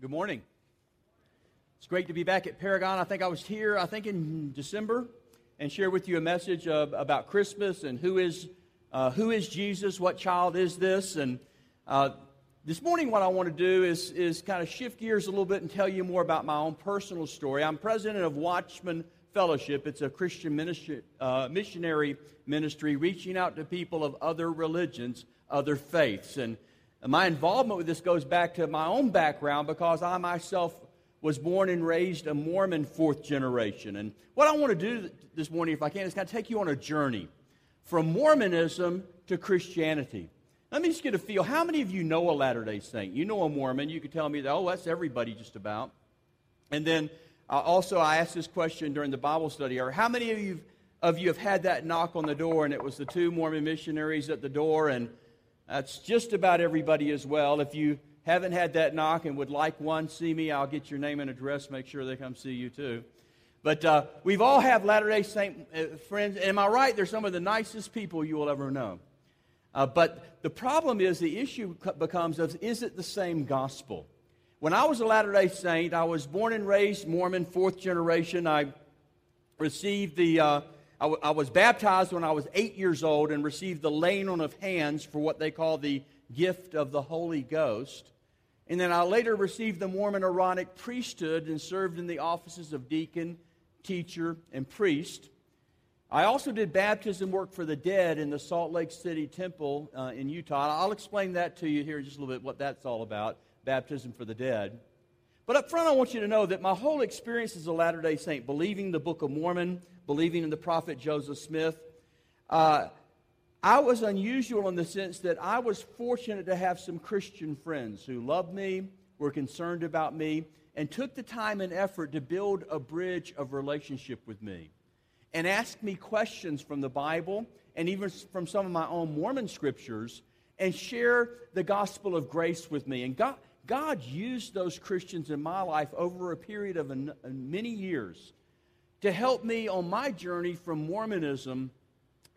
Good morning. It's great to be back at Paragon. I think I was here, I think in December, and share with you a message of, about Christmas and who is, uh, who is Jesus, what child is this. And uh, this morning, what I want to do is, is kind of shift gears a little bit and tell you more about my own personal story. I'm president of Watchman Fellowship, it's a Christian ministry, uh, missionary ministry reaching out to people of other religions, other faiths. And and my involvement with this goes back to my own background because I myself was born and raised a Mormon fourth generation. And what I want to do this morning, if I can, is kind of take you on a journey from Mormonism to Christianity. Let me just get a feel. How many of you know a Latter day Saint? You know a Mormon. You could tell me that, oh, that's everybody just about. And then uh, also, I asked this question during the Bible study, or how many of you, of you have had that knock on the door and it was the two Mormon missionaries at the door and that's just about everybody as well. If you haven't had that knock and would like one, see me. I'll get your name and address, make sure they come see you too. But uh, we've all have Latter-day Saint uh, friends. Am I right? They're some of the nicest people you will ever know. Uh, but the problem is, the issue becomes of, is it the same gospel? When I was a Latter-day Saint, I was born and raised Mormon, fourth generation. I received the uh, I, w- I was baptized when I was eight years old and received the laying on of hands for what they call the gift of the Holy Ghost. And then I later received the Mormon Aaronic priesthood and served in the offices of deacon, teacher, and priest. I also did baptism work for the dead in the Salt Lake City Temple uh, in Utah. I'll explain that to you here in just a little bit, what that's all about baptism for the dead. But up front, I want you to know that my whole experience as a Latter day Saint, believing the Book of Mormon, believing in the prophet Joseph Smith, uh, I was unusual in the sense that I was fortunate to have some Christian friends who loved me, were concerned about me, and took the time and effort to build a bridge of relationship with me and ask me questions from the Bible and even from some of my own Mormon scriptures and share the gospel of grace with me. And God, God used those Christians in my life over a period of an, many years to help me on my journey from Mormonism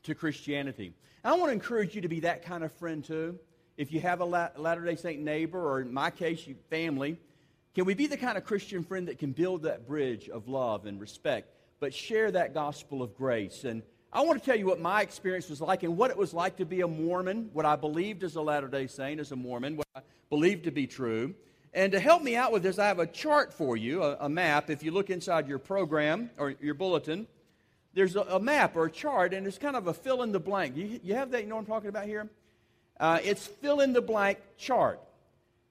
to Christianity. And I want to encourage you to be that kind of friend too. If you have a Latter day Saint neighbor, or in my case, you family, can we be the kind of Christian friend that can build that bridge of love and respect, but share that gospel of grace? And I want to tell you what my experience was like and what it was like to be a Mormon, what I believed as a Latter day Saint, as a Mormon, what I believed to be true. And to help me out with this, I have a chart for you, a, a map. If you look inside your program or your bulletin, there's a, a, map or a chart, and it's kind of a fill in the blank. You, you have that? You know what I'm talking about here? Uh, it's fill in the blank chart.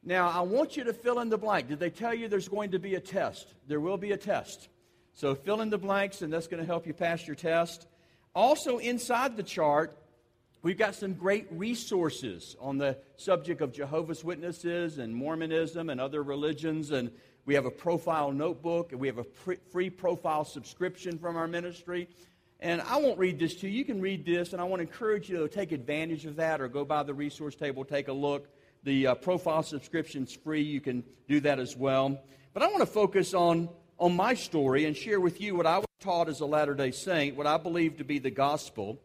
Now, I want you to fill in the blank. Did they tell you there's going to be a test? There will be a test. So fill in the blanks, and that's going to help you pass your test. Also, inside the chart, We've got some great resources on the subject of Jehovah's Witnesses and Mormonism and other religions. And we have a profile notebook and we have a free profile subscription from our ministry. And I won't read this to you. You can read this, and I want to encourage you to take advantage of that or go by the resource table, take a look. The uh, profile subscription's free. You can do that as well. But I want to focus on, on my story and share with you what I was taught as a Latter day Saint, what I believe to be the gospel.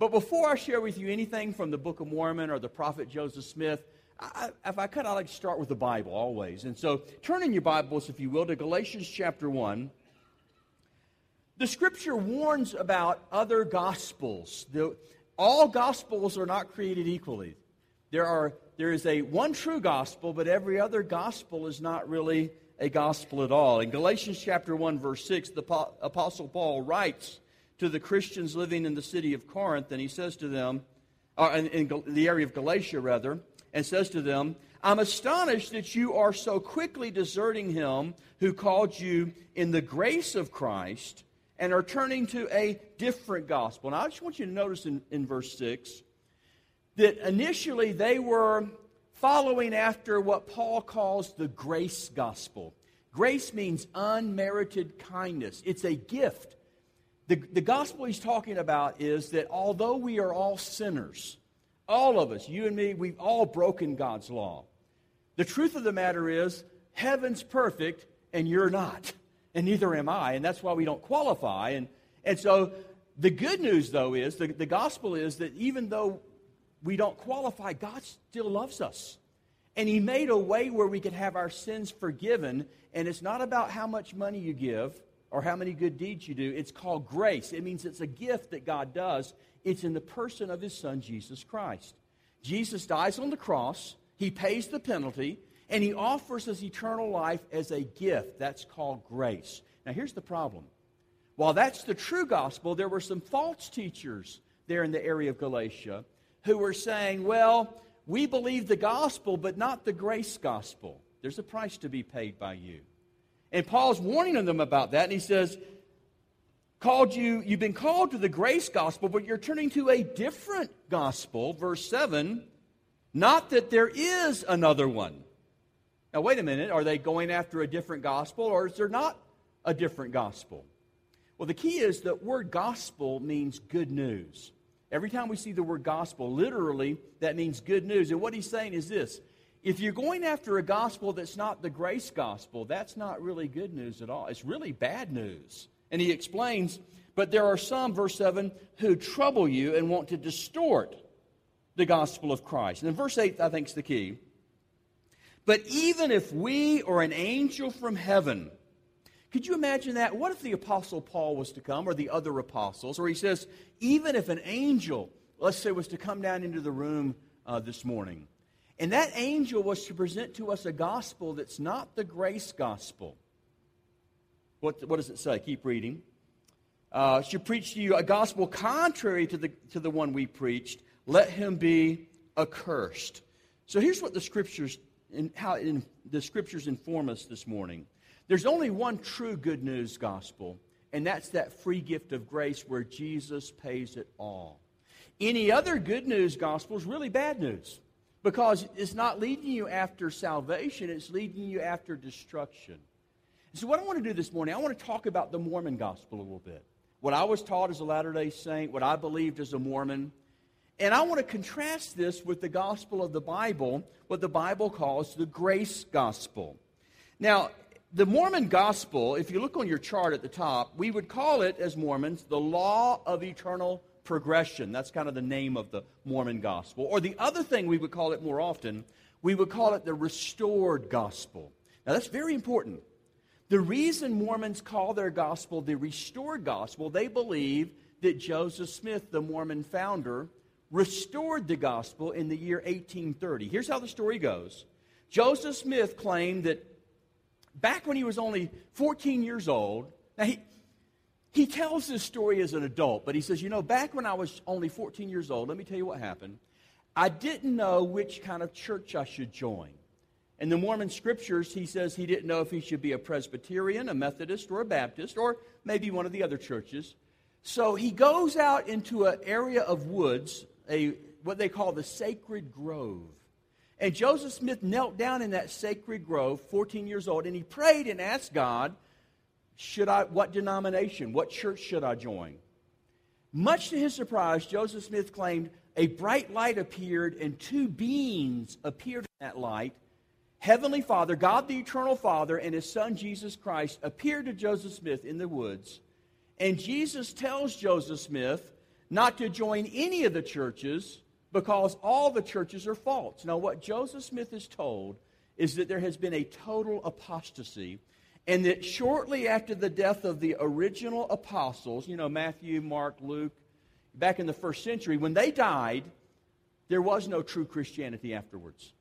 But before I share with you anything from the Book of Mormon or the prophet Joseph Smith, I, if I could, I'd like to start with the Bible always. And so turn in your Bibles, if you will, to Galatians chapter 1. The scripture warns about other gospels. The, all gospels are not created equally. There, are, there is a one true gospel, but every other gospel is not really a gospel at all. In Galatians chapter 1, verse 6, the Apostle Paul writes, to the Christians living in the city of Corinth, and he says to them, or in, in the area of Galatia, rather, and says to them, I'm astonished that you are so quickly deserting him who called you in the grace of Christ and are turning to a different gospel. Now, I just want you to notice in, in verse 6 that initially they were following after what Paul calls the grace gospel. Grace means unmerited kindness, it's a gift the, the gospel he's talking about is that although we are all sinners, all of us, you and me, we've all broken God's law. The truth of the matter is, heaven's perfect and you're not. And neither am I. And that's why we don't qualify. And, and so the good news, though, is the, the gospel is that even though we don't qualify, God still loves us. And He made a way where we could have our sins forgiven. And it's not about how much money you give or how many good deeds you do. It's called grace. It means it's a gift that God does. It's in the person of His Son, Jesus Christ. Jesus dies on the cross, He pays the penalty, and He offers us eternal life as a gift. That's called grace. Now, here's the problem. While that's the true gospel, there were some false teachers there in the area of Galatia who were saying, well, we believe the gospel, but not the grace gospel. There's a price to be paid by you. And Paul's warning them about that, and he says, called you, you've been called to the grace gospel, but you're turning to a different gospel, verse 7. Not that there is another one. Now, wait a minute. Are they going after a different gospel, or is there not a different gospel? Well, the key is that word gospel means good news. Every time we see the word gospel, literally, that means good news. And what he's saying is this if you're going after a gospel that's not the grace gospel, that's not really good news at all. It's really bad news. And he explains, but there are some, verse 7, who trouble you and want to distort the gospel of Christ. And verse 8, I think is the key. But even if we or an angel from heaven, could you imagine that? What if the Apostle Paul was to come, or the other apostles, or he says, even if an angel, let's say, was to come down into the room uh, this morning, and that angel was to present to us a gospel that's not the grace gospel. What, what does it say? Keep reading. Uh, should preach to you a gospel contrary to the, to the one we preached, let him be accursed. So here's what the scriptures, in, how in, the scriptures inform us this morning. There's only one true good news gospel, and that's that free gift of grace where Jesus pays it all. Any other good news gospel is really bad news because it's not leading you after salvation, it's leading you after destruction. So, what I want to do this morning, I want to talk about the Mormon gospel a little bit. What I was taught as a Latter day Saint, what I believed as a Mormon. And I want to contrast this with the gospel of the Bible, what the Bible calls the grace gospel. Now, the Mormon gospel, if you look on your chart at the top, we would call it, as Mormons, the law of eternal progression. That's kind of the name of the Mormon gospel. Or the other thing we would call it more often, we would call it the restored gospel. Now, that's very important. The reason Mormons call their gospel the restored gospel, they believe that Joseph Smith, the Mormon founder, restored the gospel in the year 1830. Here's how the story goes Joseph Smith claimed that back when he was only 14 years old, now he, he tells this story as an adult, but he says, You know, back when I was only 14 years old, let me tell you what happened. I didn't know which kind of church I should join. In the Mormon scriptures, he says he didn't know if he should be a Presbyterian, a Methodist, or a Baptist, or maybe one of the other churches. So he goes out into an area of woods, a, what they call the sacred grove. And Joseph Smith knelt down in that sacred grove, 14 years old, and he prayed and asked God, should I, what denomination, what church should I join? Much to his surprise, Joseph Smith claimed a bright light appeared and two beings appeared in that light Heavenly Father, God the Eternal Father, and His Son Jesus Christ appeared to Joseph Smith in the woods. And Jesus tells Joseph Smith not to join any of the churches because all the churches are false. Now, what Joseph Smith is told is that there has been a total apostasy, and that shortly after the death of the original apostles, you know, Matthew, Mark, Luke, back in the first century, when they died, there was no true Christianity afterwards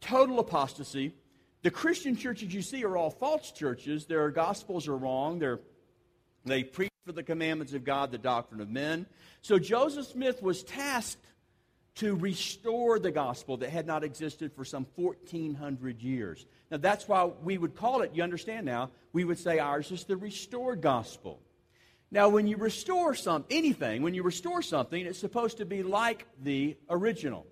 total apostasy. The Christian churches you see are all false churches. Their gospels are wrong. They're, they preach for the commandments of God, the doctrine of men. So Joseph Smith was tasked to restore the gospel that had not existed for some 1,400 years. Now, that's why we would call it, you understand now, we would say ours is the restored gospel. Now, when you restore some, anything, when you restore something, it's supposed to be like the original.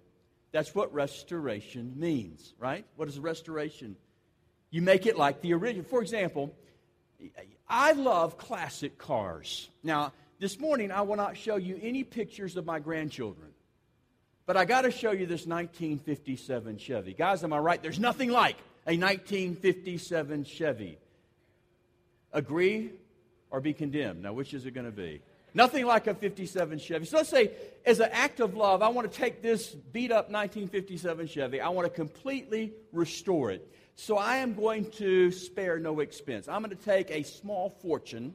That's what restoration means, right? What is restoration? You make it like the original. For example, I love classic cars. Now, this morning I will not show you any pictures of my grandchildren, but I got to show you this 1957 Chevy. Guys, am I right? There's nothing like a 1957 Chevy. Agree or be condemned? Now, which is it going to be? Nothing like a 57 Chevy. So let's say, as an act of love, I want to take this beat up 1957 Chevy, I want to completely restore it. So I am going to spare no expense. I'm going to take a small fortune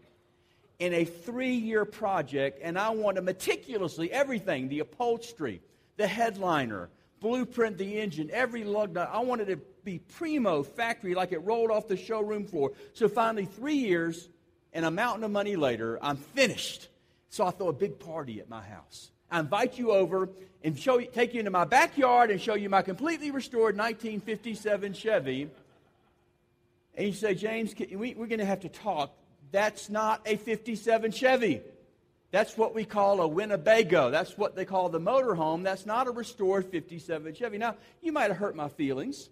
in a three year project, and I want to meticulously, everything the upholstery, the headliner, blueprint the engine, every lug nut, I wanted to be primo factory like it rolled off the showroom floor. So finally, three years and a mountain of money later, I'm finished. So I throw a big party at my house. I invite you over and show you, take you into my backyard and show you my completely restored 1957 Chevy. And you say, James, we, we're going to have to talk. That's not a 57 Chevy. That's what we call a Winnebago. That's what they call the motorhome. That's not a restored 57 Chevy. Now, you might have hurt my feelings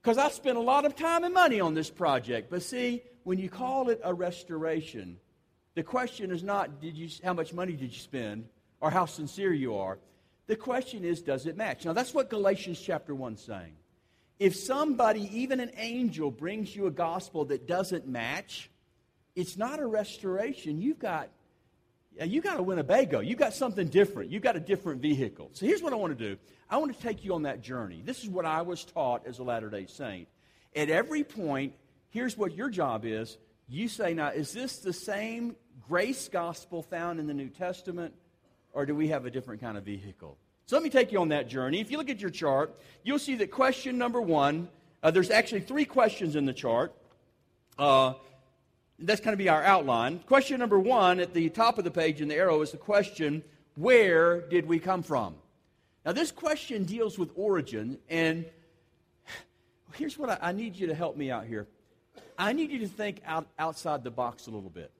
because I spent a lot of time and money on this project. But see, when you call it a restoration, the question is not did you, how much money did you spend or how sincere you are. The question is, does it match? Now, that's what Galatians chapter 1 is saying. If somebody, even an angel, brings you a gospel that doesn't match, it's not a restoration. You've got, you got a Winnebago. You've got something different. You've got a different vehicle. So here's what I want to do I want to take you on that journey. This is what I was taught as a Latter day Saint. At every point, here's what your job is. You say, now, is this the same grace gospel found in the New Testament? or do we have a different kind of vehicle? So let me take you on that journey. If you look at your chart, you'll see that question number one, uh, there's actually three questions in the chart. Uh, that's going to be our outline. Question number one at the top of the page in the arrow is the question, Where did we come from? Now, this question deals with origin, and here's what I, I need you to help me out here. I need you to think out, outside the box a little bit.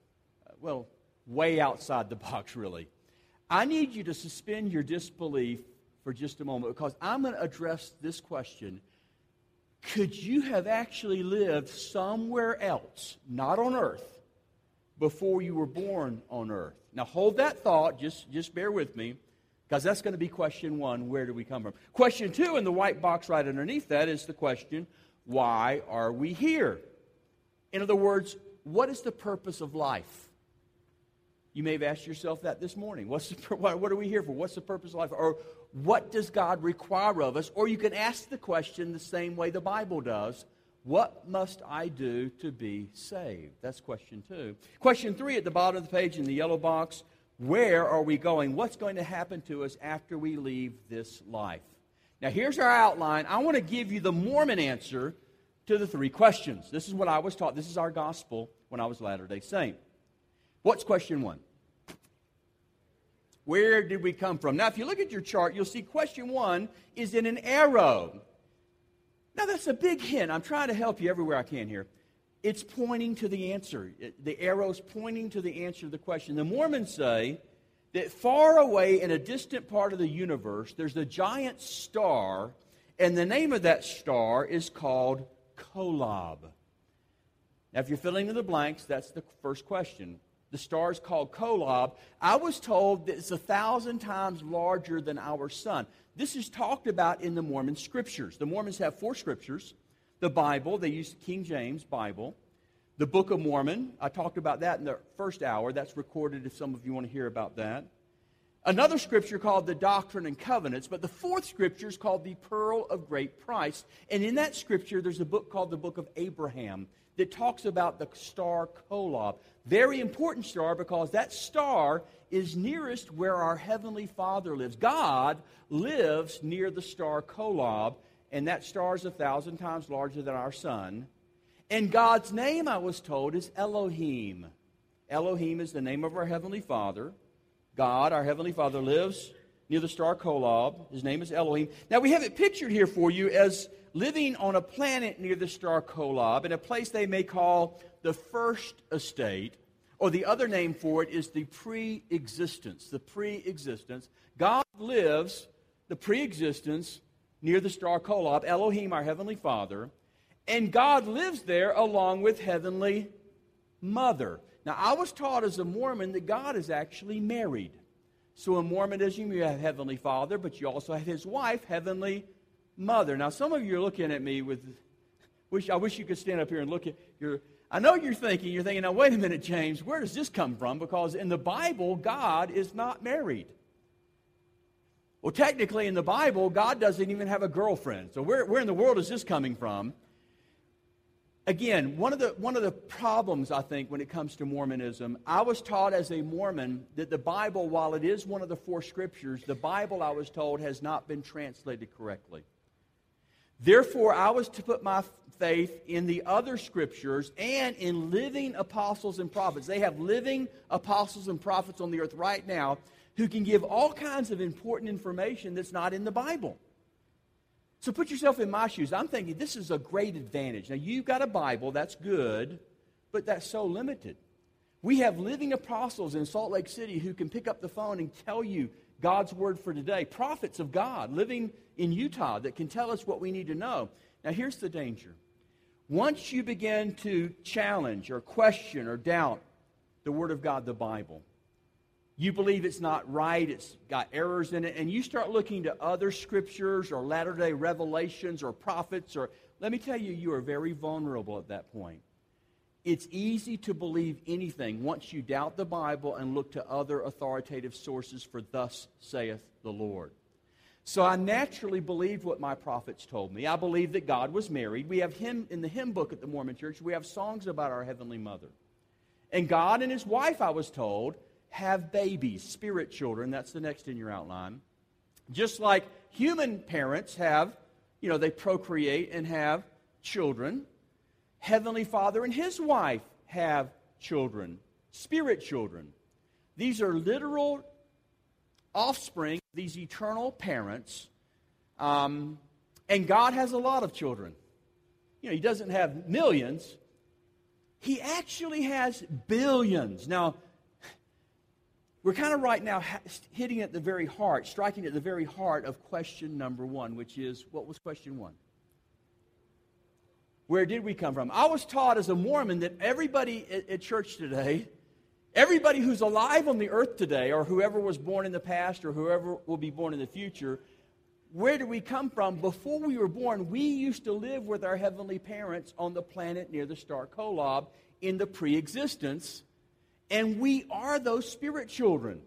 Well, way outside the box, really. I need you to suspend your disbelief for just a moment because I'm going to address this question. Could you have actually lived somewhere else, not on earth, before you were born on earth? Now hold that thought, just, just bear with me, because that's going to be question one where do we come from? Question two, in the white box right underneath that, is the question why are we here? In other words, what is the purpose of life? You may have asked yourself that this morning. What's the, what are we here for? What's the purpose of life? Or what does God require of us? Or you can ask the question the same way the Bible does What must I do to be saved? That's question two. Question three at the bottom of the page in the yellow box Where are we going? What's going to happen to us after we leave this life? Now, here's our outline. I want to give you the Mormon answer to the three questions. This is what I was taught. This is our gospel when I was Latter day Saint. What's question one? Where did we come from? Now, if you look at your chart, you'll see question one is in an arrow. Now, that's a big hint. I'm trying to help you everywhere I can here. It's pointing to the answer. The arrow's pointing to the answer to the question. The Mormons say that far away in a distant part of the universe, there's a giant star, and the name of that star is called Kolob. Now, if you're filling in the blanks, that's the first question. The star is called Kolob. I was told that it's a thousand times larger than our sun. This is talked about in the Mormon scriptures. The Mormons have four scriptures the Bible, they use King James Bible. The Book of Mormon, I talked about that in the first hour. That's recorded if some of you want to hear about that. Another scripture called the Doctrine and Covenants, but the fourth scripture is called the Pearl of Great Price. And in that scripture, there's a book called the Book of Abraham that talks about the star Kolob. Very important star because that star is nearest where our Heavenly Father lives. God lives near the star Kolob, and that star is a thousand times larger than our sun. And God's name, I was told, is Elohim. Elohim is the name of our Heavenly Father. God, our Heavenly Father, lives near the star Kolob. His name is Elohim. Now, we have it pictured here for you as living on a planet near the star Kolob in a place they may call the first estate, or the other name for it is the pre existence. The pre existence. God lives the pre existence near the star Kolob, Elohim, our Heavenly Father, and God lives there along with Heavenly Mother. Now, I was taught as a Mormon that God is actually married. So in Mormonism, you have Heavenly Father, but you also have His wife, Heavenly Mother. Now, some of you are looking at me with Wish, I wish you could stand up here and look at your. I know you're thinking, you're thinking, now wait a minute, James, where does this come from? Because in the Bible, God is not married. Well, technically, in the Bible, God doesn't even have a girlfriend. So, where, where in the world is this coming from? Again, one of, the, one of the problems, I think, when it comes to Mormonism, I was taught as a Mormon that the Bible, while it is one of the four scriptures, the Bible, I was told, has not been translated correctly. Therefore, I was to put my faith in the other scriptures and in living apostles and prophets. They have living apostles and prophets on the earth right now who can give all kinds of important information that's not in the Bible. So put yourself in my shoes. I'm thinking this is a great advantage. Now, you've got a Bible, that's good, but that's so limited. We have living apostles in Salt Lake City who can pick up the phone and tell you God's word for today. Prophets of God living in Utah that can tell us what we need to know. Now, here's the danger. Once you begin to challenge or question or doubt the Word of God, the Bible, you believe it's not right, it's got errors in it, and you start looking to other scriptures or latter day revelations or prophets, or let me tell you, you are very vulnerable at that point. It's easy to believe anything once you doubt the Bible and look to other authoritative sources for thus saith the Lord. So I naturally believed what my prophets told me. I believed that God was married. We have him in the hymn book at the Mormon Church, we have songs about our heavenly mother. And God and his wife, I was told, have babies, spirit children. That's the next in your outline. Just like human parents have, you know, they procreate and have children. Heavenly Father and his wife have children, spirit children. These are literal offspring, these eternal parents. Um, and God has a lot of children. You know, He doesn't have millions, He actually has billions. Now, we're kind of right now hitting at the very heart, striking at the very heart of question number one, which is what was question one? Where did we come from? I was taught as a Mormon that everybody at, church today, everybody who's alive on the earth today, or whoever was born in the past, or whoever will be born in the future, where did we come from? Before we were born, we used to live with our heavenly parents on the planet near the star Kolob in the pre existence and we are those spirit children.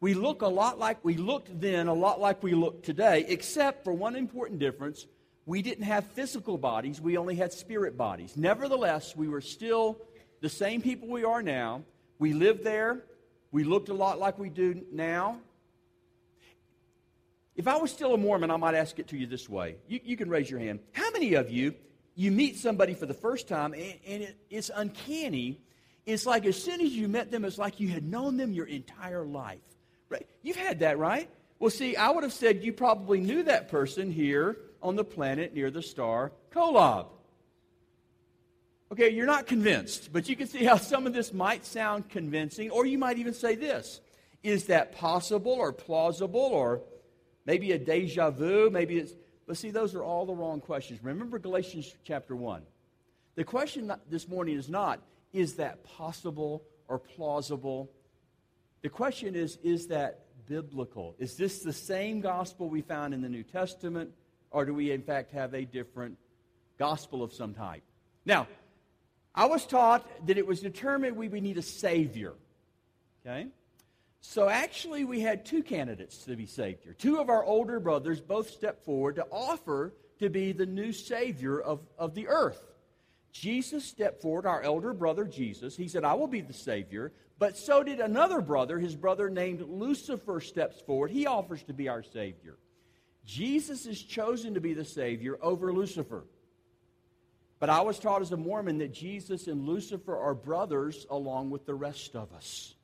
We look a lot like we looked then, a lot like we look today, except for one important difference. We didn't have physical bodies, we only had spirit bodies. Nevertheless, we were still the same people we are now. We lived there. We looked a lot like we do now. If I was still a Mormon, I might ask it to you this way. You, you can raise your hand. How many of you, you meet somebody for the first time, and, and it, it's uncanny it's like as soon as you met them, it's like you had known them your entire life. Right? You've had that, right? Well, see, I would have said you probably knew that person here on the planet near the star Kolob. Okay, you're not convinced, but you can see how some of this might sound convincing, or you might even say this Is that possible or plausible or maybe a deja vu? Maybe it's. But see, those are all the wrong questions. Remember Galatians chapter 1. The question this morning is not, is that possible or plausible? The question is, is that biblical? Is this the same gospel we found in the New Testament, or do we in fact have a different gospel of some type? Now, I was taught that it was determined we would need a Savior. Okay? So actually, we had two candidates to be Savior. Two of our older brothers both stepped forward to offer to be the new Savior of, of the earth. Jesus stepped forward, our elder brother Jesus. He said, I will be the Savior. But so did another brother, his brother named Lucifer, steps forward. He offers to be our Savior. Jesus is chosen to be the Savior over Lucifer. But I was taught as a Mormon that Jesus and Lucifer are brothers along with the rest of us.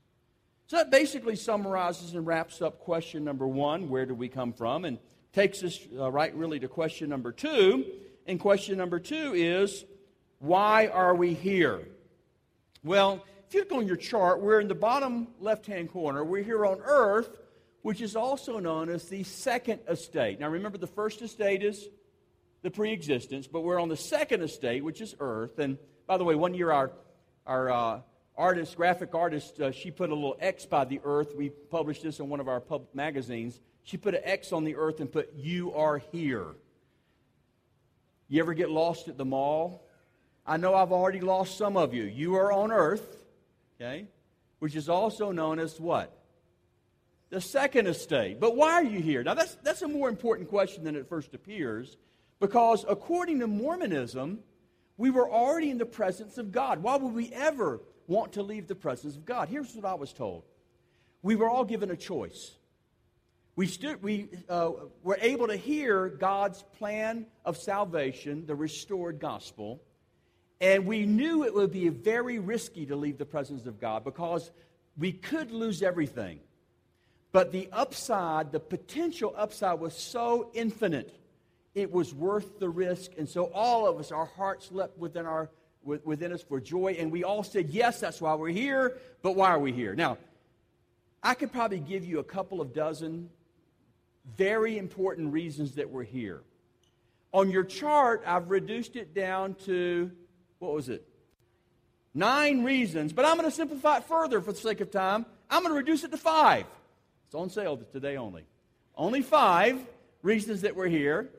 So that basically summarizes and wraps up question number one where do we come from? And takes us uh, right really to question number two. And question number two is why are we here? Well, if you look on your chart, we're in the bottom left hand corner. We're here on earth, which is also known as the second estate. Now, remember, the first estate is the pre existence, but we're on the second estate, which is earth. And by the way, one year our, our uh, artist, graphic artist, uh, she put a little X by the earth. We published this in one of our pub magazines. She put an X on the earth and put, You are here. You ever get lost at the mall? I know I've already lost some of you. You are on earth, okay, which is also known as what? The second estate. But why are you here? Now, that's, that's a more important question than it first appears, because according to Mormonism, we were already in the presence of God. Why would we ever want to leave the presence of God? Here's what I was told we were all given a choice. We, stood, we uh, were able to hear God's plan of salvation, the restored gospel, and we knew it would be very risky to leave the presence of God because we could lose everything. But the upside, the potential upside, was so infinite, it was worth the risk. And so all of us, our hearts leapt within, our, within us for joy, and we all said, Yes, that's why we're here, but why are we here? Now, I could probably give you a couple of dozen very important reasons that we're here. On your chart, I've reduced it down to what was it? Nine reasons, but I'm going to simplify it further for the sake of time. I'm going to reduce it to five. It's on sale today only. Only five reasons that we're here,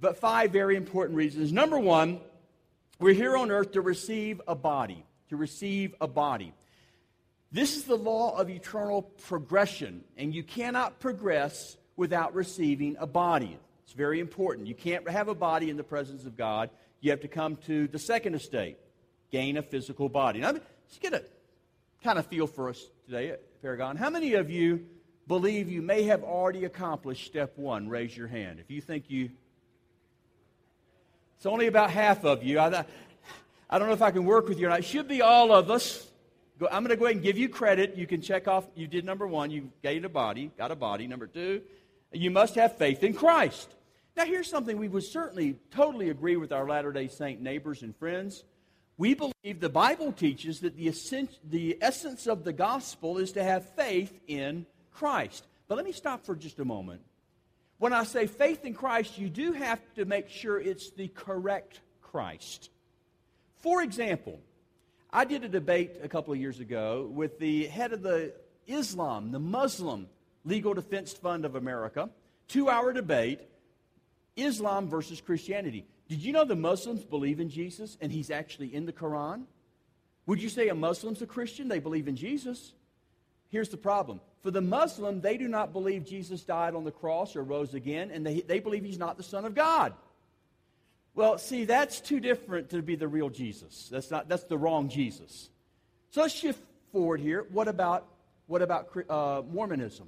but five very important reasons. Number one, we're here on earth to receive a body. To receive a body. This is the law of eternal progression, and you cannot progress without receiving a body. It's very important. You can't have a body in the presence of God you have to come to the second estate, gain a physical body. Now, let's get a kind of feel for us today at Paragon. How many of you believe you may have already accomplished step one? Raise your hand. If you think you. It's only about half of you. I, I don't know if I can work with you or not. It should be all of us. I'm going to go ahead and give you credit. You can check off. You did number one. You gained a body, got a body. Number two, you must have faith in Christ. Now, here's something we would certainly totally agree with our Latter day Saint neighbors and friends. We believe the Bible teaches that the, essence, of the gospel is to have faith in Christ. But let me stop for just a moment. When I say faith in Christ, you do have to make sure it's the correct Christ. For example, I did a debate a couple of years ago with the head of the Islam, the Muslim Legal Defense Fund of America. Two hour debate Islam versus Christianity. Did you know the Muslims believe in Jesus and he's actually in the Quran? Would you say a Muslim's a Christian? They believe in Jesus. Here's the problem. For the Muslim, they do not believe Jesus died on the cross or rose again, and they, they believe he's not the Son of God. Well, see, that's too different to be the real Jesus. That's, not, that's the wrong Jesus. So let's shift forward here. What about, what about uh, Mormonism?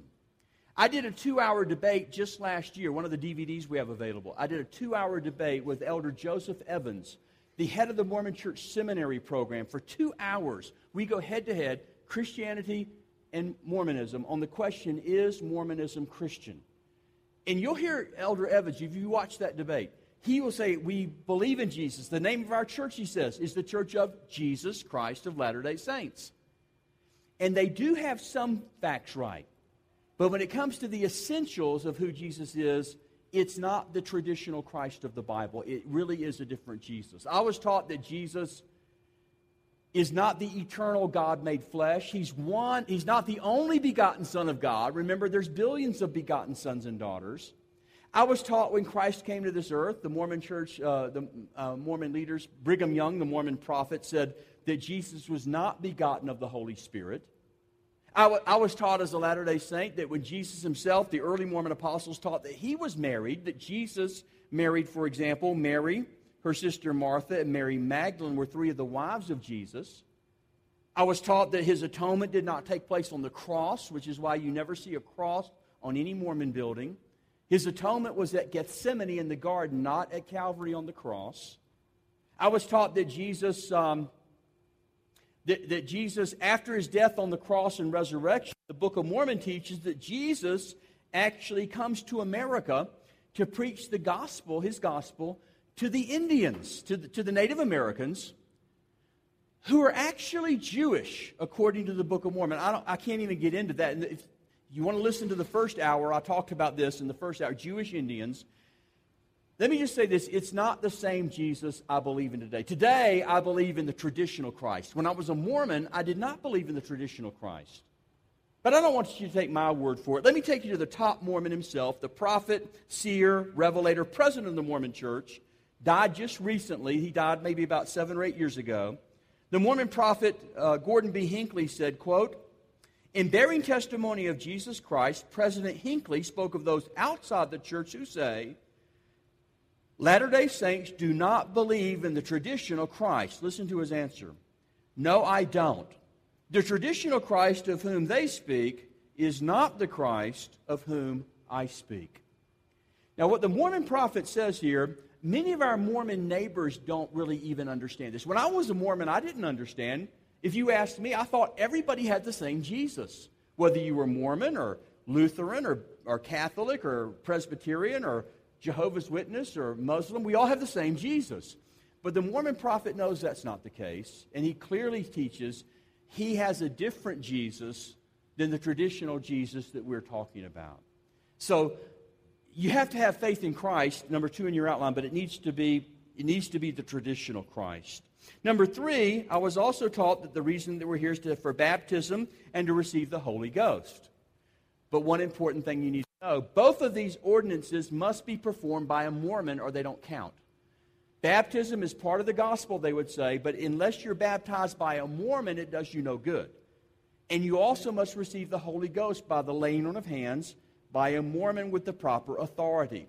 I did a two hour debate just last year, one of the DVDs we have available. I did a two hour debate with Elder Joseph Evans, the head of the Mormon Church Seminary program. For two hours, we go head to head, Christianity and Mormonism, on the question is Mormonism Christian? And you'll hear Elder Evans, if you watch that debate, he will say, We believe in Jesus. The name of our church, he says, is the Church of Jesus Christ of Latter day Saints. And they do have some facts right. But when it comes to the essentials of who Jesus is, it's not the traditional Christ of the Bible. It really is a different Jesus. I was taught that Jesus is not the eternal God made flesh. He's one, he's not the only begotten Son of God. Remember, there's billions of begotten sons and daughters. I was taught when Christ came to this earth, the Mormon church, uh, the uh, Mormon leaders, Brigham Young, the Mormon prophet, said that Jesus was not begotten of the Holy Spirit. I, w- I was taught as a Latter day Saint that when Jesus himself, the early Mormon apostles, taught that he was married, that Jesus married, for example, Mary, her sister Martha, and Mary Magdalene were three of the wives of Jesus. I was taught that his atonement did not take place on the cross, which is why you never see a cross on any Mormon building. His atonement was at Gethsemane in the garden, not at Calvary on the cross. I was taught that Jesus um, that, that Jesus, after his death on the cross and resurrection, the Book of Mormon teaches that Jesus actually comes to America to preach the gospel, his gospel, to the Indians, to the, to the Native Americans, who are actually Jewish, according to the Book of Mormon. I, I can't even get into that. And if you want to listen to the first hour, I talked about this in the first hour Jewish Indians let me just say this it's not the same Jesus I believe in today. Today, I believe in the traditional Christ. When I was a Mormon, I did not believe in the traditional Christ. But I don't want you to take my word for it. Let me take you to the top Mormon himself, the prophet, seer, revelator, president of the Mormon church, died just recently. He died maybe about seven or eight years ago. The Mormon prophet uh, Gordon B. Hinckley said, quote, in bearing testimony of Jesus Christ, President Hinckley spoke of those outside the church who say, Latter day Saints do not believe in the traditional Christ. Listen to his answer. No, I don't. The traditional Christ of whom they speak is not the Christ of whom I speak. Now, what the Mormon prophet says here many of our Mormon neighbors don't really even understand this. When I was a Mormon, I didn't understand. If you asked me, I thought everybody had the same Jesus. Whether you were Mormon or Lutheran or, or Catholic or Presbyterian or Jehovah's Witness or Muslim, we all have the same Jesus. But the Mormon prophet knows that's not the case, and he clearly teaches he has a different Jesus than the traditional Jesus that we're talking about. So you have to have faith in Christ, number two in your outline, but it needs to be, it needs to be the traditional Christ. Number three, I was also taught that the reason that we're here is to, for baptism and to receive the Holy Ghost. But one important thing you need to know both of these ordinances must be performed by a Mormon or they don't count. Baptism is part of the gospel, they would say, but unless you're baptized by a Mormon, it does you no good. And you also must receive the Holy Ghost by the laying on of hands by a Mormon with the proper authority.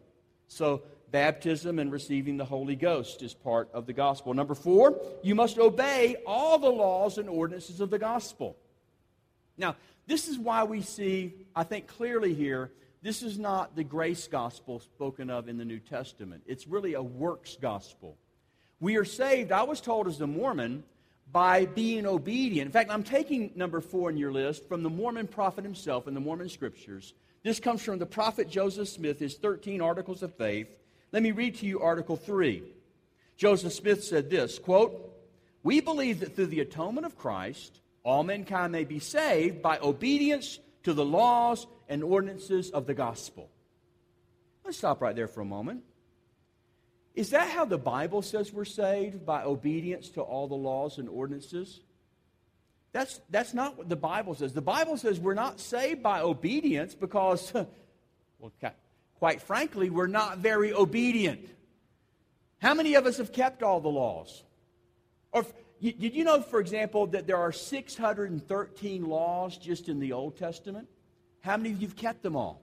So, baptism and receiving the Holy Ghost is part of the gospel. Number four, you must obey all the laws and ordinances of the gospel. Now, this is why we see, I think clearly here, this is not the grace gospel spoken of in the New Testament. It's really a works gospel. We are saved, I was told as a Mormon, by being obedient. In fact, I'm taking number four in your list from the Mormon prophet himself in the Mormon scriptures. This comes from the prophet Joseph Smith, his 13 articles of faith. Let me read to you Article 3. Joseph Smith said this quote, We believe that through the atonement of Christ, all mankind may be saved by obedience to the laws and ordinances of the gospel. Let's stop right there for a moment. Is that how the Bible says we're saved? By obedience to all the laws and ordinances? That's, that's not what the Bible says. The Bible says we're not saved by obedience because, well, quite frankly, we're not very obedient. How many of us have kept all the laws? Or did you know, for example, that there are 613 laws just in the Old Testament? How many of you have kept them all?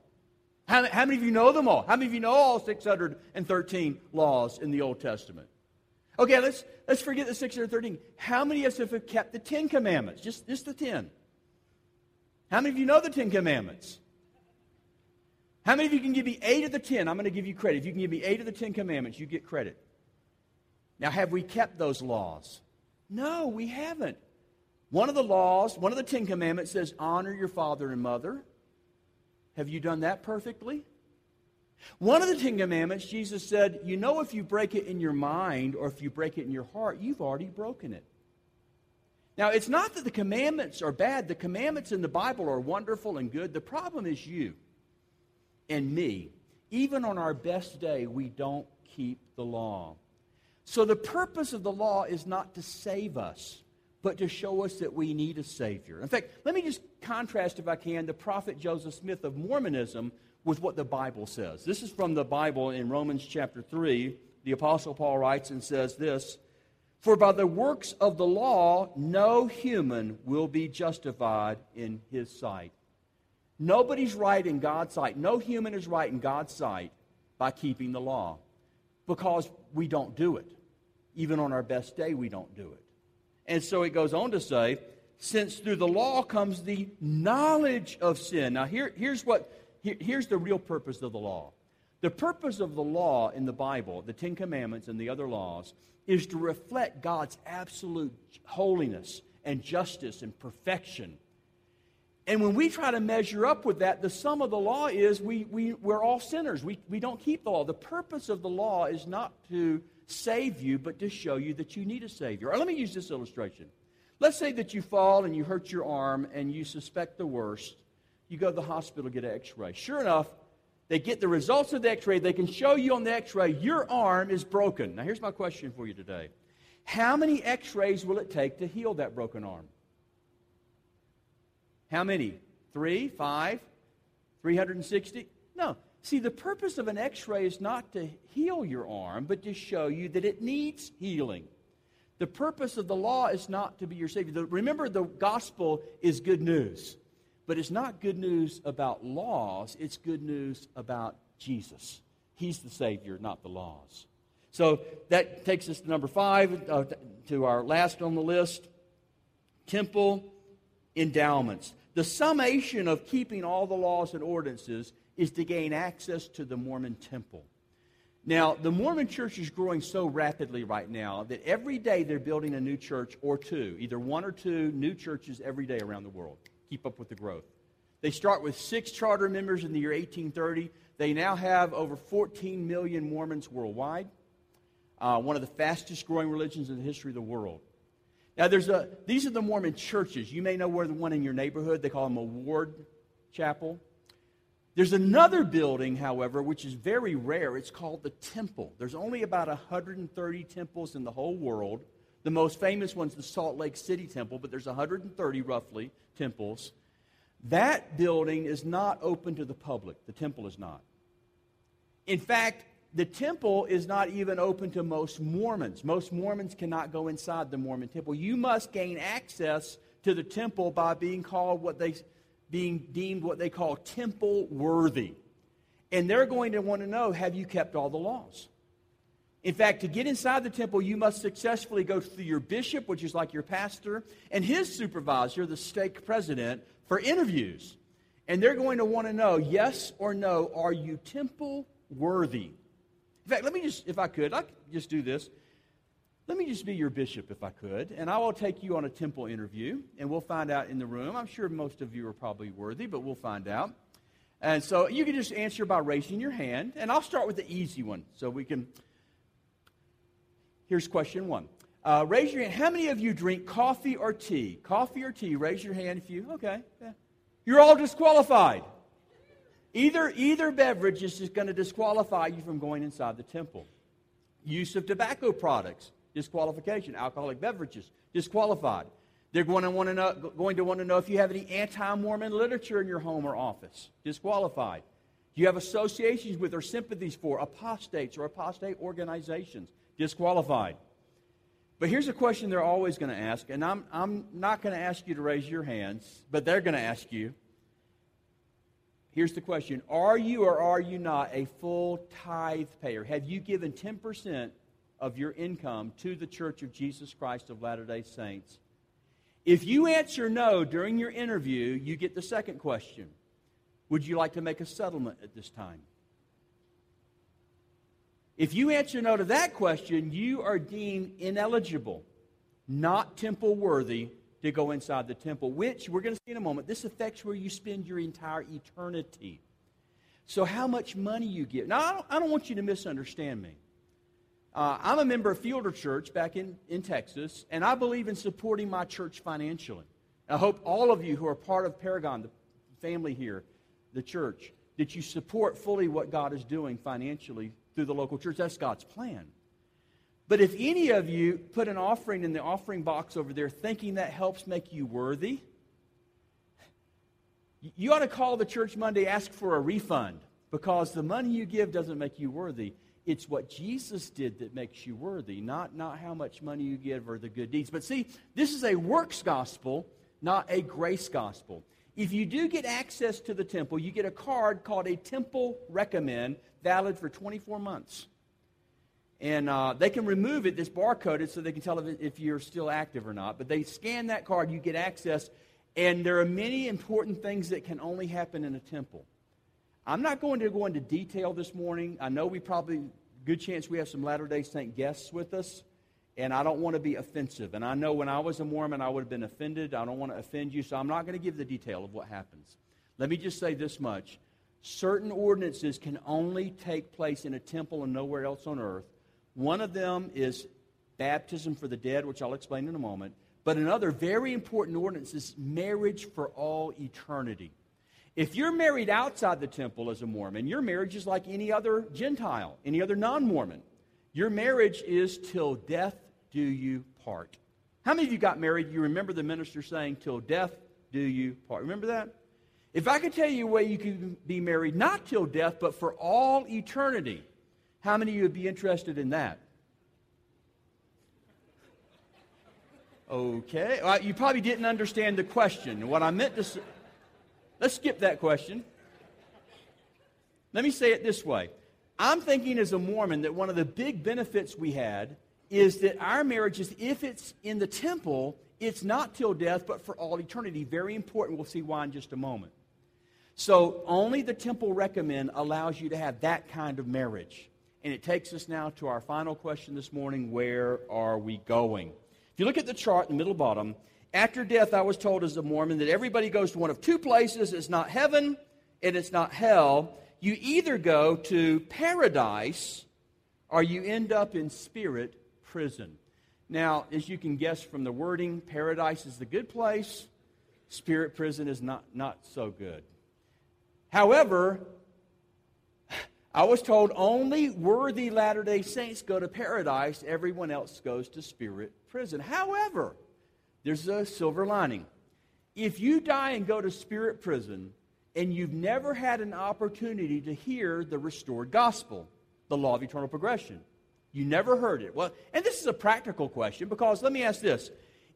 How, how many of you know them all? How many of you know all 613 laws in the Old Testament? Okay, let's, let's forget the 613. How many of us have kept the Ten Commandments? Just, just the ten. How many of you know the Ten Commandments? How many of you can give me eight of the ten? I'm going to give you credit. If you can give me eight of the Ten Commandments, you get credit. Now, have we kept those laws? No, we haven't. One of the laws, one of the Ten Commandments says, honor your father and mother. Have you done that perfectly? One of the Ten Commandments, Jesus said, You know, if you break it in your mind or if you break it in your heart, you've already broken it. Now, it's not that the commandments are bad. The commandments in the Bible are wonderful and good. The problem is you and me. Even on our best day, we don't keep the law. So, the purpose of the law is not to save us, but to show us that we need a Savior. In fact, let me just contrast, if I can, the prophet Joseph Smith of Mormonism with what the Bible says. This is from the Bible in Romans chapter 3. The Apostle Paul writes and says this For by the works of the law, no human will be justified in his sight. Nobody's right in God's sight. No human is right in God's sight by keeping the law because we don't do it. Even on our best day, we don't do it. And so it goes on to say, since through the law comes the knowledge of sin. Now, here, here's what here's the real purpose of the law. The purpose of the law in the Bible, the Ten Commandments and the other laws, is to reflect God's absolute holiness and justice and perfection. And when we try to measure up with that, the sum of the law is we, we, we're all sinners. We, we don't keep the law. The purpose of the law is not to save you, but to show you that you need a Savior. Or let me use this illustration. Let's say that you fall and you hurt your arm and you suspect the worst you go to the hospital, get an x ray. Sure enough, they get the results of the x ray. They can show you on the x ray your arm is broken. Now, here's my question for you today How many x rays will it take to heal that broken arm? How many? Three? Five? 360? No. See, the purpose of an x ray is not to heal your arm, but to show you that it needs healing. The purpose of the law is not to be your Savior. The, remember, the gospel is good news, but it's not good news about laws, it's good news about Jesus. He's the Savior, not the laws. So that takes us to number five, uh, to our last on the list temple endowments. The summation of keeping all the laws and ordinances is to gain access to the Mormon temple. Now, the Mormon church is growing so rapidly right now that every day they're building a new church or two, either one or two new churches every day around the world. Keep up with the growth. They start with six charter members in the year 1830. They now have over 14 million Mormons worldwide, uh, one of the fastest growing religions in the history of the world. Now, there's a, these are the Mormon churches. You may know where the one in your neighborhood, they call them a ward chapel. There's another building, however, which is very rare. It's called the Temple. There's only about 130 temples in the whole world. The most famous one's the Salt Lake City Temple, but there's 130 roughly temples. That building is not open to the public. The temple is not. In fact, the temple is not even open to most Mormons. Most Mormons cannot go inside the Mormon temple. You must gain access to the temple by being called what they being deemed what they call temple worthy. And they're going to want to know have you kept all the laws? In fact, to get inside the temple, you must successfully go through your bishop, which is like your pastor, and his supervisor, the stake president, for interviews. And they're going to want to know yes or no, are you temple worthy? In fact, let me just, if I could, I could just do this. Let me just be your bishop if I could, and I will take you on a temple interview, and we'll find out in the room. I'm sure most of you are probably worthy, but we'll find out. And so you can just answer by raising your hand, and I'll start with the easy one so we can. Here's question one. Uh, raise your hand. How many of you drink coffee or tea? Coffee or tea? Raise your hand if you. Okay. Yeah. You're all disqualified. Either, either beverage is just going to disqualify you from going inside the temple. Use of tobacco products disqualification. Alcoholic beverages, disqualified. They're going to want to know, going to, want to know if you have any anti Mormon literature in your home or office, disqualified. Do you have associations with or sympathies for apostates or apostate organizations, disqualified. But here's a question they're always going to ask, and I'm, I'm not going to ask you to raise your hands, but they're going to ask you. Here's the question Are you or are you not a full tithe payer? Have you given 10% of your income to the Church of Jesus Christ of Latter day Saints. If you answer no during your interview, you get the second question Would you like to make a settlement at this time? If you answer no to that question, you are deemed ineligible, not temple worthy to go inside the temple, which we're going to see in a moment. This affects where you spend your entire eternity. So, how much money you give. Now, I don't, I don't want you to misunderstand me. Uh, I'm a member of Fielder Church back in, in Texas, and I believe in supporting my church financially. I hope all of you who are part of Paragon, the family here, the church, that you support fully what God is doing financially through the local church. That's God's plan. But if any of you put an offering in the offering box over there thinking that helps make you worthy, you ought to call the church Monday, ask for a refund, because the money you give doesn't make you worthy. It's what Jesus did that makes you worthy, not, not how much money you give or the good deeds. But see, this is a works gospel, not a grace gospel. If you do get access to the temple, you get a card called a temple recommend, valid for 24 months. And uh, they can remove it, this barcoded, so they can tell if, if you're still active or not. But they scan that card, you get access, and there are many important things that can only happen in a temple. I'm not going to go into detail this morning. I know we probably, good chance we have some Latter day Saint guests with us, and I don't want to be offensive. And I know when I was a Mormon, I would have been offended. I don't want to offend you, so I'm not going to give the detail of what happens. Let me just say this much certain ordinances can only take place in a temple and nowhere else on earth. One of them is baptism for the dead, which I'll explain in a moment. But another very important ordinance is marriage for all eternity. If you're married outside the temple as a Mormon, your marriage is like any other Gentile, any other non Mormon. Your marriage is till death do you part. How many of you got married? You remember the minister saying, till death do you part. Remember that? If I could tell you a way you could be married not till death, but for all eternity, how many of you would be interested in that? Okay. Well, you probably didn't understand the question. What I meant to say, let's skip that question. Let me say it this way. I'm thinking as a Mormon that one of the big benefits we had is that our marriages, if it's in the temple, it's not till death, but for all eternity. Very important. We'll see why in just a moment. So, only the temple recommend allows you to have that kind of marriage. And it takes us now to our final question this morning where are we going? If you look at the chart in the middle bottom, after death, I was told as a Mormon that everybody goes to one of two places it's not heaven and it's not hell. You either go to paradise or you end up in spirit prison. Now, as you can guess from the wording, paradise is the good place, spirit prison is not, not so good. However, I was told only worthy Latter day Saints go to paradise, everyone else goes to spirit prison. However, there's a silver lining. If you die and go to spirit prison, and you've never had an opportunity to hear the restored gospel, the law of eternal progression, you never heard it. Well, and this is a practical question because let me ask this.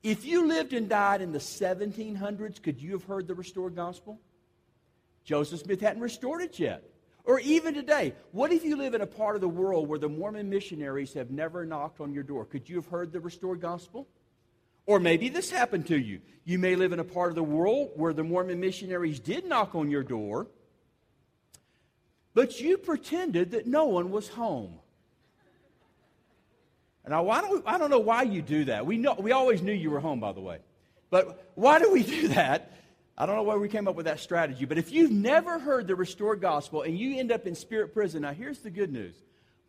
If you lived and died in the 1700s, could you have heard the restored gospel? Joseph Smith hadn't restored it yet. Or even today, what if you live in a part of the world where the Mormon missionaries have never knocked on your door? Could you have heard the restored gospel? Or maybe this happened to you. You may live in a part of the world where the Mormon missionaries did knock on your door, but you pretended that no one was home. Now, why don't, I don't know why you do that. We, know, we always knew you were home, by the way. But why do we do that? I don't know why we came up with that strategy. But if you've never heard the restored gospel and you end up in spirit prison, now here's the good news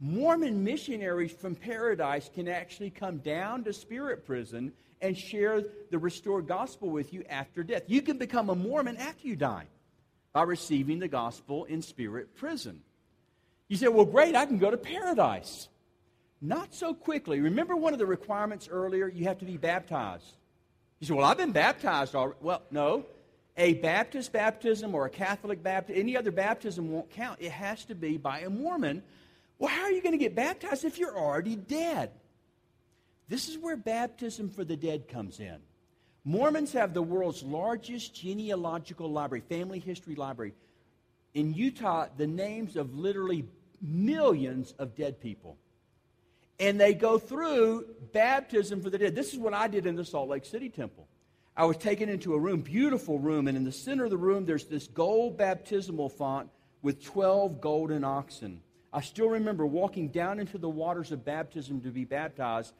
Mormon missionaries from paradise can actually come down to spirit prison and share the restored gospel with you after death. You can become a Mormon after you die by receiving the gospel in spirit prison. You say, well, great, I can go to paradise. Not so quickly. Remember one of the requirements earlier? You have to be baptized. You say, well, I've been baptized already. Well, no. A Baptist baptism or a Catholic baptism, any other baptism won't count. It has to be by a Mormon. Well, how are you going to get baptized if you're already dead? This is where baptism for the dead comes in. Mormons have the world's largest genealogical library, family history library. In Utah, the names of literally millions of dead people and they go through baptism for the dead. This is what I did in the Salt Lake City temple. I was taken into a room, beautiful room, and in the center of the room, there's this gold baptismal font with 12 golden oxen. I still remember walking down into the waters of baptism to be baptized,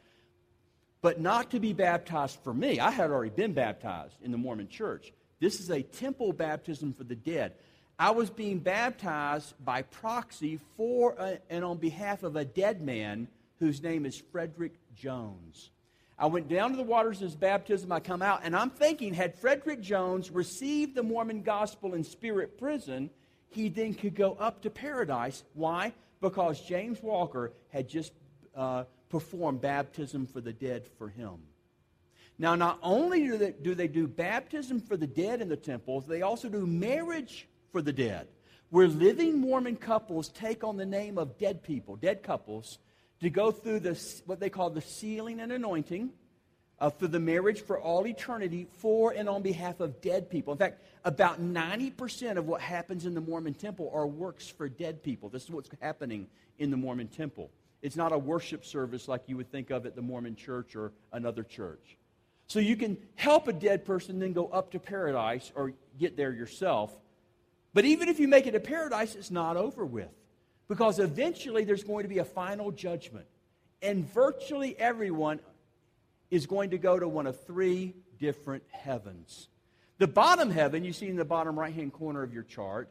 but not to be baptized for me. I had already been baptized in the Mormon church. This is a temple baptism for the dead. I was being baptized by proxy for a, and on behalf of a dead man whose name is Frederick Jones. I went down to the waters of his baptism. I come out, and I'm thinking, had Frederick Jones received the Mormon gospel in spirit prison, he then could go up to paradise. Why? Because James Walker had just uh, performed baptism for the dead for him. Now, not only do they, do they do baptism for the dead in the temples, they also do marriage for the dead, where living Mormon couples take on the name of dead people, dead couples, to go through this, what they call the sealing and anointing uh, for the marriage for all eternity for and on behalf of dead people. In fact, about 90% of what happens in the Mormon temple are works for dead people. This is what's happening in the Mormon temple. It's not a worship service like you would think of at the Mormon church or another church. So you can help a dead person then go up to paradise or get there yourself. But even if you make it to paradise, it's not over with. Because eventually there's going to be a final judgment. And virtually everyone is going to go to one of three different heavens. The bottom heaven, you see in the bottom right hand corner of your chart,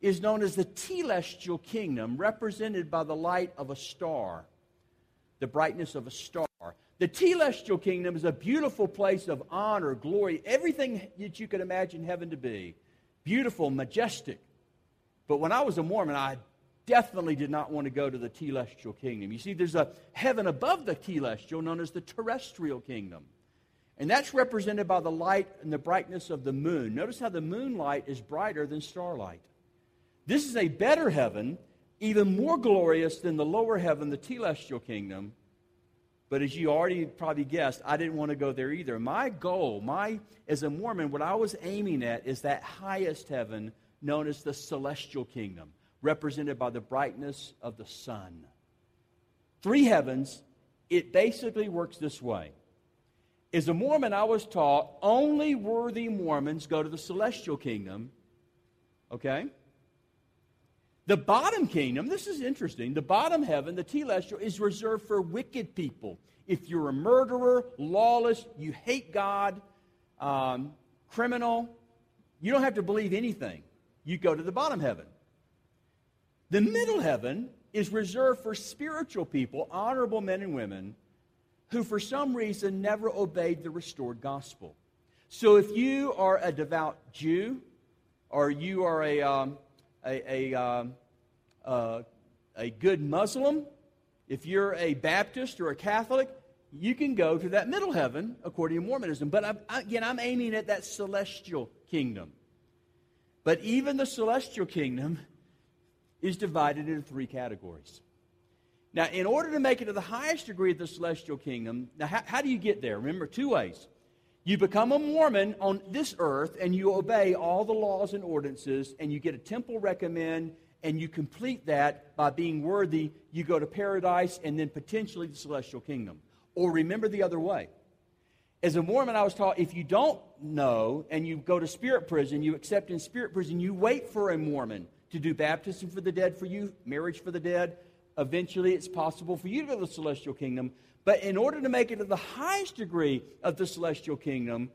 is known as the telestial kingdom, represented by the light of a star, the brightness of a star. The telestial kingdom is a beautiful place of honor, glory, everything that you could imagine heaven to be. Beautiful, majestic. But when I was a Mormon, I definitely did not want to go to the telestial kingdom. You see, there's a heaven above the telestial known as the terrestrial kingdom. And that's represented by the light and the brightness of the moon. Notice how the moonlight is brighter than starlight. This is a better heaven, even more glorious than the lower heaven, the telestial kingdom. But as you already probably guessed, I didn't want to go there either. My goal, my as a Mormon, what I was aiming at is that highest heaven known as the celestial kingdom, represented by the brightness of the sun. Three heavens, it basically works this way. As a Mormon, I was taught only worthy Mormons go to the celestial kingdom. Okay? The bottom kingdom, this is interesting, the bottom heaven, the telestial, is reserved for wicked people. If you're a murderer, lawless, you hate God, um, criminal, you don't have to believe anything. You go to the bottom heaven. The middle heaven is reserved for spiritual people, honorable men and women, who for some reason never obeyed the restored gospel. So if you are a devout Jew, or you are a, um, a, a, um, uh, a good Muslim, if you're a Baptist or a Catholic, you can go to that middle heaven according to Mormonism. But I'm, again, I'm aiming at that celestial kingdom. But even the celestial kingdom is divided into three categories. Now, in order to make it to the highest degree of the celestial kingdom, now how, how do you get there? Remember, two ways. You become a Mormon on this earth and you obey all the laws and ordinances, and you get a temple recommend, and you complete that by being worthy. You go to paradise and then potentially the celestial kingdom. Or remember the other way. As a Mormon, I was taught if you don't know and you go to spirit prison, you accept in spirit prison, you wait for a Mormon to do baptism for the dead for you, marriage for the dead. Eventually, it's possible for you to go to the celestial kingdom. But in order to make it to the highest degree of the celestial kingdom,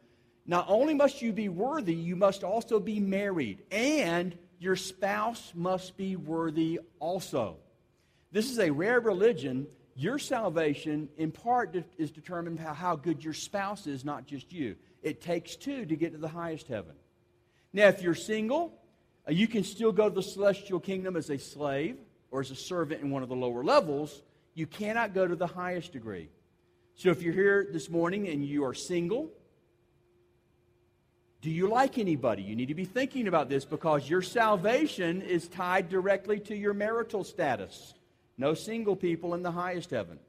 not only must you be worthy, you must also be married. And your spouse must be worthy also. This is a rare religion. Your salvation, in part, is determined by how good your spouse is, not just you. It takes two to get to the highest heaven. Now, if you're single, Uh, you can still go to the celestial kingdom as a slave or as a servant in one of the lower levels. You cannot go to the highest degree. So if you're here this morning and you are single, do you like anybody? You need to be thinking about this because your salvation is tied directly to your marital status. No single people in the highest heaven.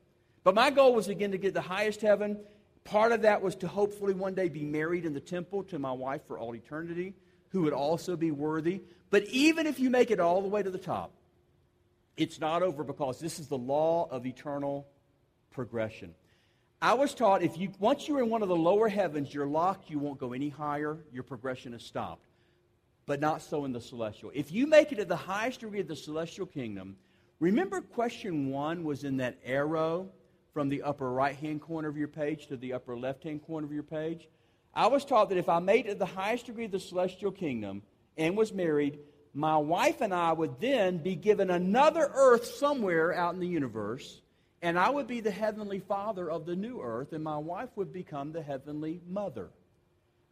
But my goal was again to get the highest heaven. Part of that was to hopefully one day be married in the temple to my wife for all eternity who would also be worthy. But even if you make it all the way to the top, it's not over because this is the law of eternal progression. I was taught if you once you're in one of the lower heavens, you're locked, you won't go any higher, your progression is stopped. But not so in the celestial. If you make it to the highest degree of the celestial kingdom, remember question one was in that arrow from the upper right hand corner of your page to the upper left hand corner of your page? I was taught that if I made it the highest degree of the celestial kingdom and was married, my wife and I would then be given another earth somewhere out in the universe, and I would be the heavenly father of the new earth, and my wife would become the heavenly mother.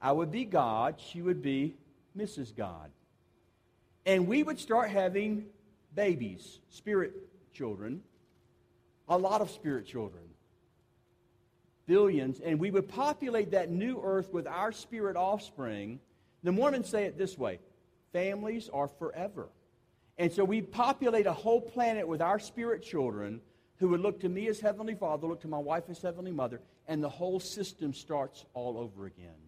I would be God, she would be Mrs. God. And we would start having babies, spirit children, a lot of spirit children billions, and we would populate that new earth with our spirit offspring. The Mormons say it this way families are forever. And so we populate a whole planet with our spirit children who would look to me as Heavenly Father, look to my wife as Heavenly Mother, and the whole system starts all over again.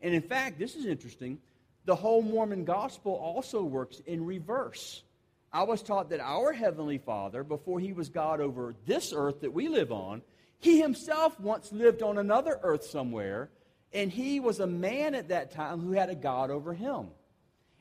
And in fact, this is interesting. The whole Mormon gospel also works in reverse. I was taught that our Heavenly Father, before He was God over this earth that we live on, he himself once lived on another earth somewhere, and he was a man at that time who had a God over him.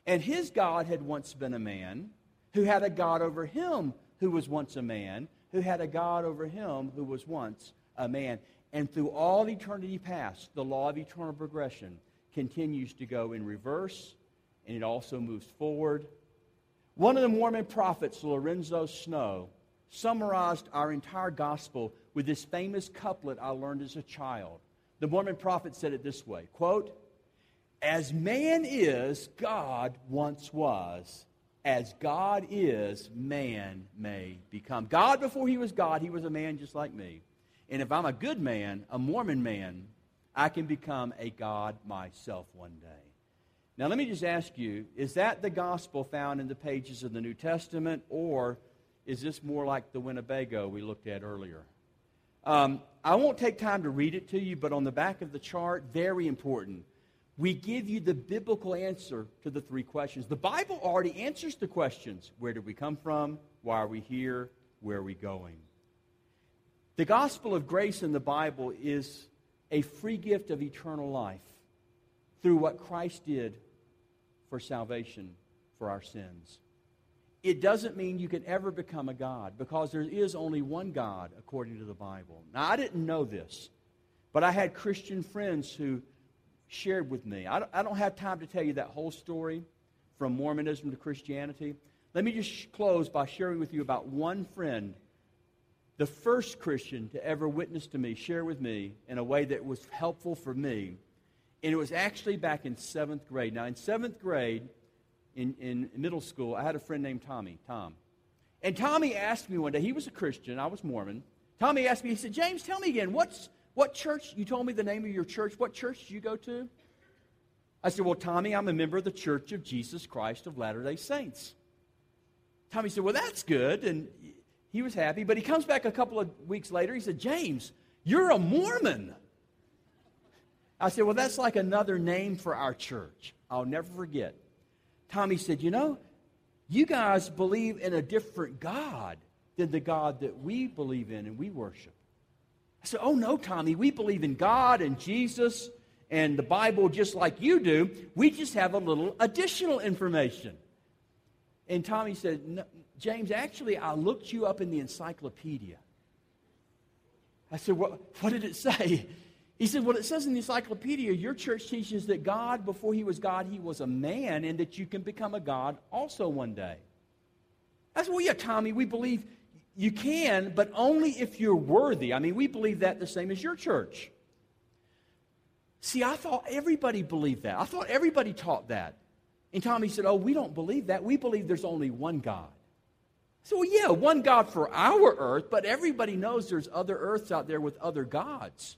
And his God had once been a man who had a God over him who was once a man, who had a God over him who was once a man. And through all eternity past, the law of eternal progression continues to go in reverse, and it also moves forward. One of the Mormon prophets, Lorenzo Snow, summarized our entire gospel with this famous couplet I learned as a child. The Mormon prophet said it this way quote, As man is, God once was. As God is, man may become. God, before he was God, he was a man just like me. And if I'm a good man, a Mormon man, I can become a God myself one day. Now, let me just ask you is that the gospel found in the pages of the New Testament, or is this more like the Winnebago we looked at earlier? Um, I won't take time to read it to you, but on the back of the chart, very important. We give you the biblical answer to the three questions. The Bible already answers the questions where did we come from? Why are we here? Where are we going? The gospel of grace in the Bible is a free gift of eternal life through what Christ did for salvation for our sins. It doesn't mean you can ever become a God because there is only one God according to the Bible. Now, I didn't know this, but I had Christian friends who shared with me. I don't, have time to tell you that whole story from Mormonism to Christianity. Let me just close by sharing with you about one friend, the first Christian to ever witness to me, share with me in a way that was helpful for me. And it was actually back in seventh grade. Now, in seventh grade, in, in middle school, I had a friend named Tommy, Tom. And Tommy asked me one day, he was a Christian, I was Mormon. Tommy asked me, he said, James, tell me again, what's, what church, you told me the name of your church, what church did you go to? I said, Well, Tommy, I'm a member of the Church of Jesus Christ of Latter day Saints. Tommy said, Well, that's good. And he was happy. But he comes back a couple of weeks later. He said, James, you're a Mormon. I said, Well, that's like another name for our church. I'll never forget. Tommy said, You know, you guys believe in a different God than the God that we believe in and we worship. I said, Oh, no, Tommy, we believe in God and Jesus and the Bible just like you do. We just have a little additional information. And Tommy said, no, James, actually, I looked you up in the encyclopedia. I said, what, what did it say? He said, Well, it says in the encyclopedia, your church teaches that God, before he was God, he was a man, and that you can become a God also one day. I said, Well, yeah, Tommy, we believe you can, but only if you're worthy. I mean, we believe that the same as your church. See, I thought everybody believed that. I thought everybody taught that. And Tommy said, Oh, we don't believe that. We believe there's only one God. So, well, yeah, one God for our earth, but everybody knows there's other earths out there with other gods.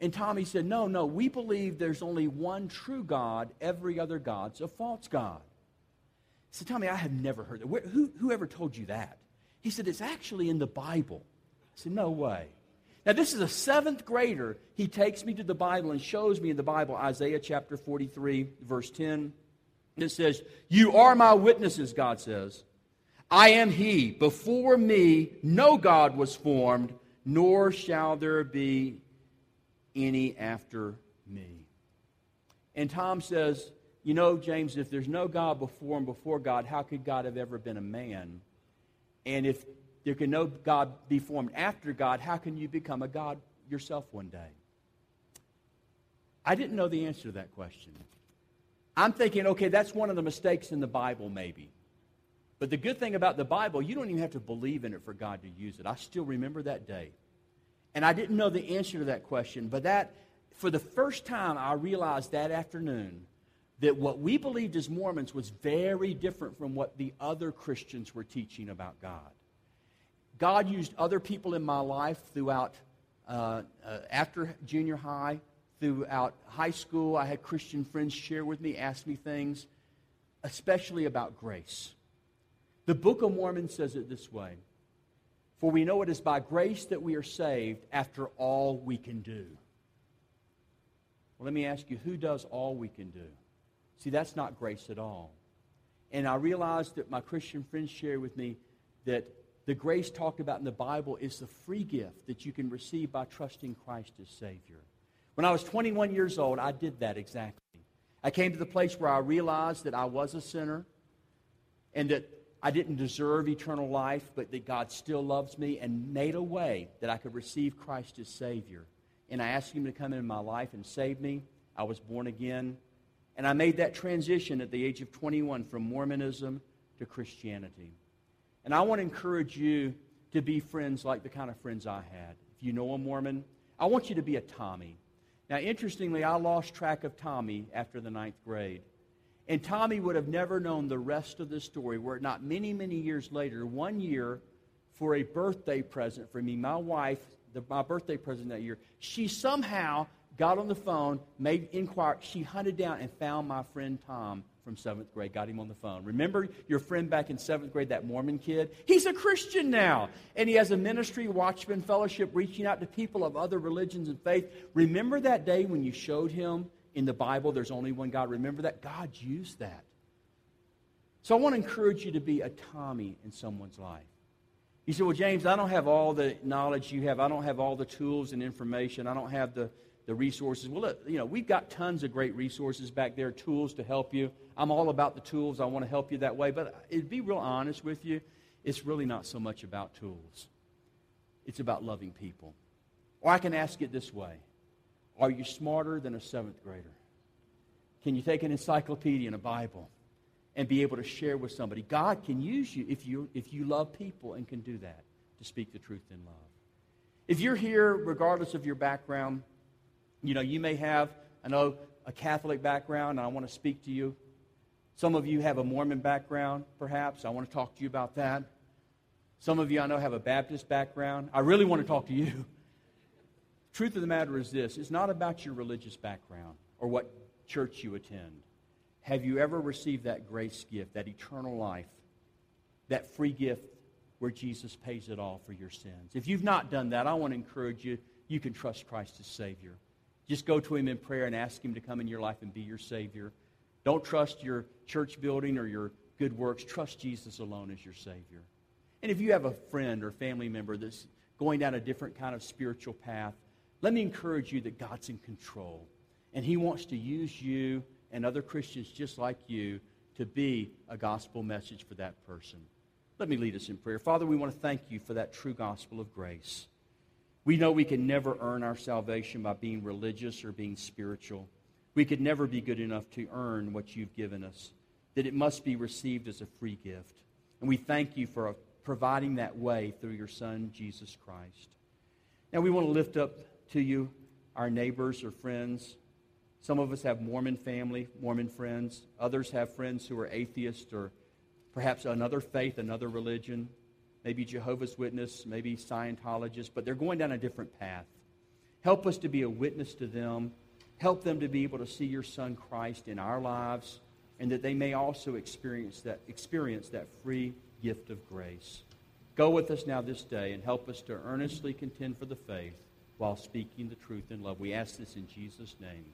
And Tommy said, No, no, we believe there's only one true God. Every other God's a false God. I said, Tommy, I have never heard that. Where, who, whoever told you that? He said, It's actually in the Bible. I said, No way. Now, this is a seventh grader. He takes me to the Bible and shows me in the Bible Isaiah chapter 43, verse 10. It says, You are my witnesses, God says. I am He. Before me, no God was formed, nor shall there be any after me. And Tom says, You know, James, if there's no God before and before God, how could God have ever been a man? And if there can no God be formed after God, how can you become a God yourself one day? I didn't know the answer to that question. I'm thinking, okay, that's one of the mistakes in the Bible, maybe. But the good thing about the Bible, you don't even have to believe in it for God to use it. I still remember that day. And I didn't know the answer to that question, but that, for the first time, I realized that afternoon that what we believed as Mormons was very different from what the other Christians were teaching about God. God used other people in my life throughout, uh, uh, after junior high, throughout high school. I had Christian friends share with me, ask me things, especially about grace. The Book of Mormon says it this way for we know it is by grace that we are saved after all we can do. Well, let me ask you, who does all we can do? See, that's not grace at all. And I realized that my Christian friends share with me that the grace talked about in the Bible is the free gift that you can receive by trusting Christ as Savior. When I was 21 years old, I did that exactly. I came to the place where I realized that I was a sinner and that I didn't deserve eternal life, but that God still loves me and made a way that I could receive Christ as Savior. And I asked Him to come into my life and save me. I was born again. And I made that transition at the age of 21 from Mormonism to Christianity. And I want to encourage you to be friends like the kind of friends I had. If you know a Mormon, I want you to be a Tommy. Now, interestingly, I lost track of Tommy after the ninth grade. And Tommy would have never known the rest of the story were it not many, many years later, one year for a birthday present for me, my wife, the, my birthday present that year, she somehow got on the phone, made inquiry. She hunted down and found my friend Tom from seventh grade, got him on the phone. Remember your friend back in seventh grade, that Mormon kid? He's a Christian now. And he has a ministry, Watchman Fellowship, reaching out to people of other religions and faith. Remember that day when you showed him in the Bible there's only one God? Remember that? God used that. So I want to encourage you to be a Tommy in someone's life. You say, Well, James, I don't have all the knowledge you have. I don't have all the tools and information. I don't have the, the resources. Well, look, you know, we've got tons of great resources back there, tools to help you. I'm all about the tools. I want to help you that way. But to be real honest with you, it's really not so much about tools. It's about loving people. Or I can ask it this way Are you smarter than a seventh grader? Can you take an encyclopedia and a Bible and be able to share with somebody? God can use you if you, if you love people and can do that to speak the truth in love. If you're here, regardless of your background, you know, you may have, I know, a Catholic background, and I want to speak to you. Some of you have a Mormon background, perhaps. I want to talk to you about that. Some of you I know have a Baptist background. I really want to talk to you. Truth of the matter is this it's not about your religious background or what church you attend. Have you ever received that grace gift, that eternal life, that free gift where Jesus pays it all for your sins? If you've not done that, I want to encourage you, you can trust Christ as Savior. Just go to Him in prayer and ask Him to come in your life and be your Savior. Don't trust your church building or your good works. Trust Jesus alone as your Savior. And if you have a friend or family member that's going down a different kind of spiritual path, let me encourage you that God's in control. And He wants to use you and other Christians just like you to be a gospel message for that person. Let me lead us in prayer. Father, we want to thank you for that true gospel of grace. We know we can never earn our salvation by being religious or being spiritual. We could never be good enough to earn what you've given us, that it must be received as a free gift. And we thank you for providing that way through your Son, Jesus Christ. Now, we want to lift up to you our neighbors or friends some of us have Mormon family, Mormon friends. Others have friends who are atheists or perhaps another faith, another religion, maybe Jehovah's Witness, maybe Scientologists, but they're going down a different path. Help us to be a witness to them. Help them to be able to see your Son Christ in our lives, and that they may also experience that, experience that free gift of grace. Go with us now this day and help us to earnestly contend for the faith while speaking the truth in love. We ask this in Jesus' name.